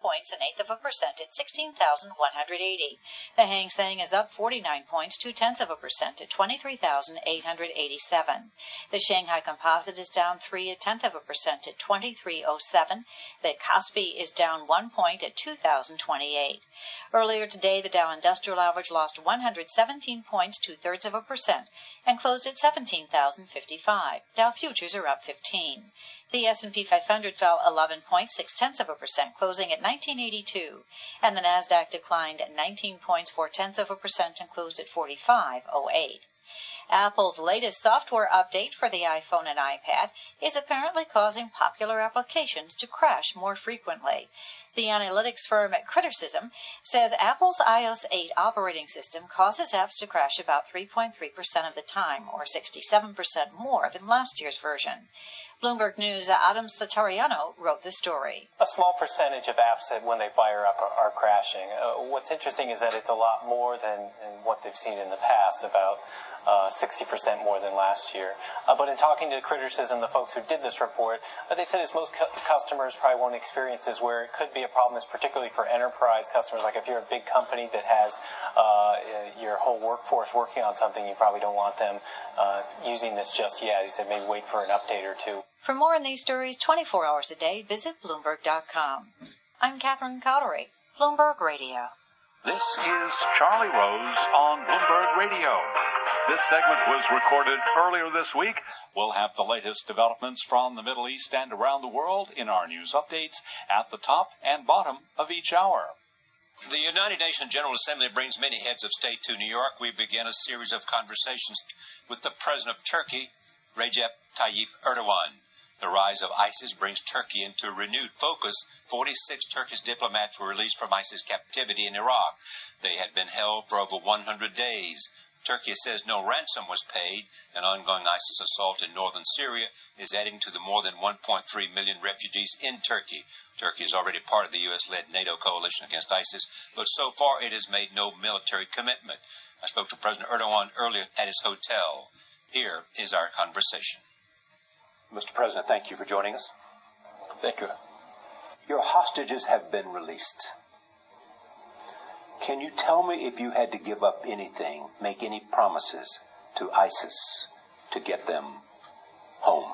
points, an eighth of a percent at 16,180. The Hang Seng is up 49 points, two tenths of a percent at 23,887. The Shanghai Composite is down three, a tenth of a percent at 2307. The Kospi is down one point at 2,028. Earlier today, the Dow Industrial Average lost 117 points, two thirds of a percent, and closed at 17,055. Dow futures are up 15. The S&P 500 fell 11.6 tenths of a percent, closing at 1982, and the Nasdaq declined 19 points, four tenths of a percent, and closed at 4508. Apple's latest software update for the iPhone and iPad is apparently causing popular applications to crash more frequently. The analytics firm at Crittercism says Apple's iOS 8 operating system causes apps to crash about 3.3% of the time, or 67% more than last year's version. Bloomberg News' Adam Satariano wrote the story. A small percentage of apps that when they fire up are, are crashing. Uh, what's interesting is that it's a lot more than, what they've seen in the past, about uh, 60% more than last year. Uh, but in talking to Crittercism, the folks who did this report, uh, they said as most cu- customers probably won't experience this, where it could be a problem is particularly for enterprise customers. Like if you're a big company that has uh, your whole workforce working on something, you probably don't want them uh, using this just yet. He said maybe wait for an update or two. For more on these stories 24 hours a day, visit Bloomberg.com. I'm Catherine Cowdery, Bloomberg Radio. This is Charlie Rose on Bloomberg Radio. This segment was recorded earlier this week. We'll have the latest developments from the Middle East and around the world in our news updates at the top and bottom of each hour. The United Nations General Assembly brings many heads of state to New York. We begin a series of conversations with the President of Turkey, Recep Tayyip Erdogan. The rise of ISIS brings Turkey into renewed focus. 46 Turkish diplomats were released from ISIS captivity in Iraq. They had been held for over 100 days. Turkey says no ransom was paid. An ongoing ISIS assault in northern Syria is adding to the more than 1.3 million refugees in Turkey. Turkey is already part of the U.S. led NATO coalition against ISIS, but so far it has made no military commitment. I spoke to President Erdogan earlier at his hotel. Here is our conversation. Mr. President, thank you for joining us. Thank you. Your hostages have been released. Can you tell me if you had to give up anything, make any promises to ISIS to get them home?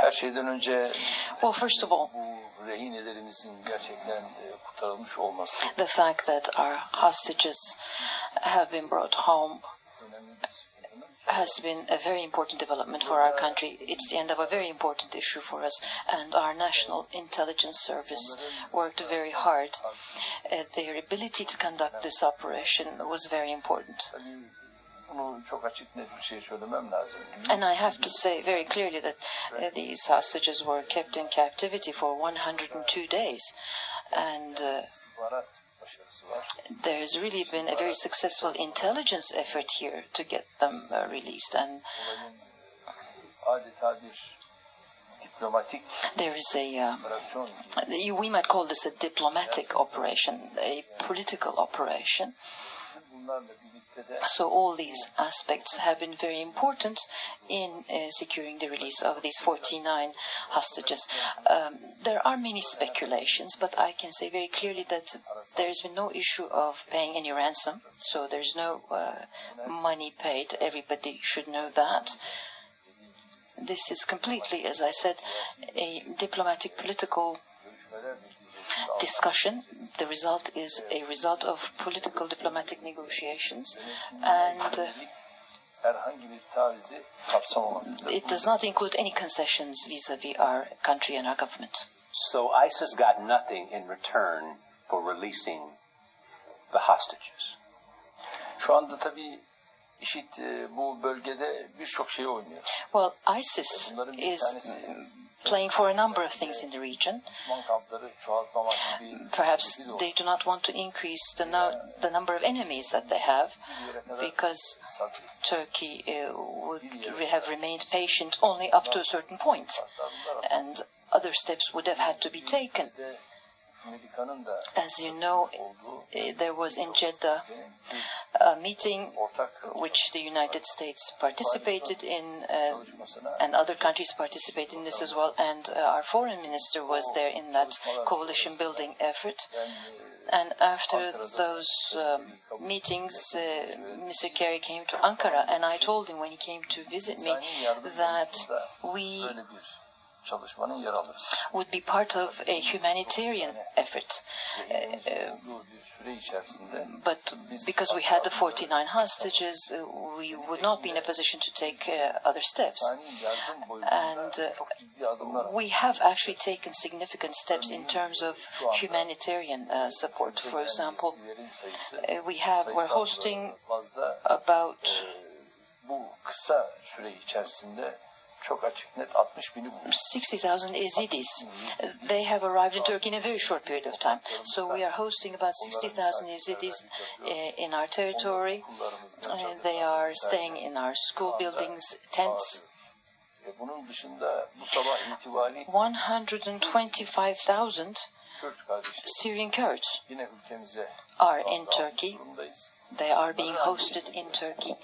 Her şeyden önce Well, first of all, rehinelerimizin gerçekten kurtarılmış olması the fact that our hostages have been brought home önemli bir sıkıntı. Has been a very important development for our country. It's the end of a very important issue for us, and our National Intelligence Service worked very hard. Uh, their ability to conduct this operation was very important. And I have to say very clearly that uh, these hostages were kept in captivity for 102 days. And uh, İstihbarat başarısı var. there has really been a very successful intelligence effort here to get them uh, released. And there is a uh, we might call this a diplomatic operation, a political operation. So all these aspects have been very important in uh, securing the release of these 49 hostages. Um, there are many speculations, but I can say very clearly that there has been no issue of paying any ransom. So there's no uh, money paid. Everybody should know that. This is completely, as I said, a diplomatic political discussion. The result is a result of political diplomatic negotiations, and uh, herhangi bir tavizi kapsamamaktadır. it does not include any concessions vis-à-vis our country and our government. So ISIS got nothing in return for releasing the hostages. Şu anda tabii IŞİD bu bölgede birçok şey oynuyor. Well, ISIS is tanesi playing for a number of things in the region. Perhaps they do not want to increase the, no, the number of enemies that they have because Turkey uh, would have remained patient only up to a certain point, and other steps would have had to be taken. As you know, eh, there was in Jeddah a meeting which the United States participated in, uh, and other countries participated in this as well. And uh, our foreign minister was there in that coalition building effort. And after those um, meetings, uh, Mr. Kerry came to Ankara, and I told him when he came to visit me that we çalışmanın yer alırız. would be part of a humanitarian effort. Ve bir süre içerisinde But because we had the 49 hostages, uh, we would not be in a position to take uh, other steps. insani yardım boyutunda And, uh, çok ciddi adımlar attık. We have actually taken significant steps in terms of humanitarian uh, support. For example, uh, we have we're hosting about bu kısa süre içerisinde çok açık net 60 bini bulmuş. 60,000 Yazidis. They have arrived in Turkey in a very short period of time. So we are hosting about 60,000 Yazidis uh, in our territory. Uh, They are staying in our school buildings, tents. Ve bunun dışında bu sabah itibari 125,000 Syrian Kurds are in Turkey. They are being hosted in Turkey.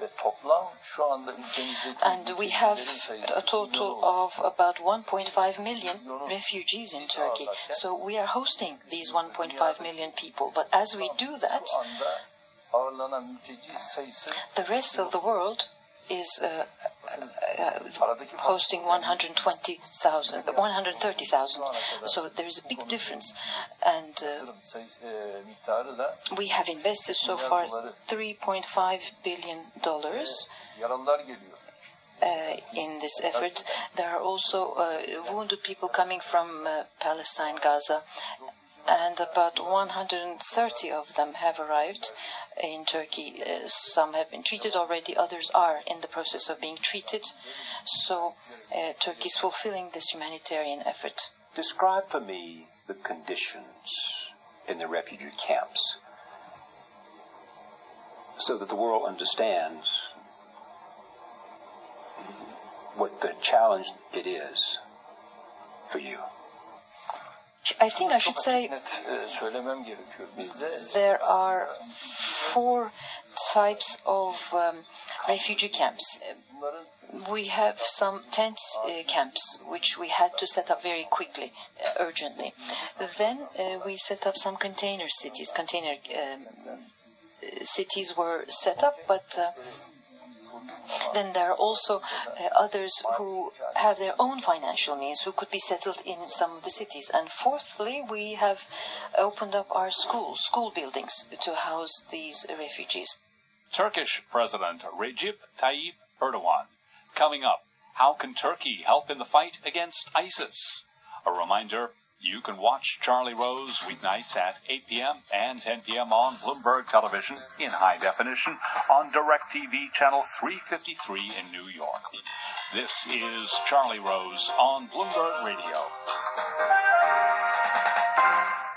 Ülkemizde ağırlıyoruz. Ve toplam şu anda ülkemizdeki And we have a total of about 1.5 million refugees in Turkey. So we are hosting these 1.5 million people. But as we do that, Şu anda ağırlanan mülteci sayısı the rest of the world is uh, uh, hosting 120,000, 130,000. So there is a big difference. And uh, yatırım sayısı miktarı da we have invested so far 3.5 billion dollars. uh, in this effort. There are also uh, wounded people coming from uh, Palestine, Gaza, and about 130 of them have arrived in Turkey. Uh, some have been treated already, others are in the process of being treated. So uh, Turkey is fulfilling this humanitarian effort. Describe for me the conditions in the refugee camps so that the world understands what the challenge it is for you. I think I should say açık net söylemem gerekiyor. Bizde there are four types of um, refugee camps. We have some tent uh, camps which we had to set up very quickly, uh, urgently. Then uh, we set up some container cities. Container um, cities were set up, but uh, then there are also uh, others who have their own financial means who could be settled in some of the cities. And fourthly, we have opened up our schools, school buildings to house these refugees. Turkish President Recep Tayyip Erdogan. Coming up, how can Turkey help in the fight against ISIS? A reminder, you can watch Charlie Rose weeknights at 8 p.m. and 10 p.m. on Bloomberg Television in high definition on DirecTV channel 353 in New York. This is Charlie Rose on Bloomberg Radio.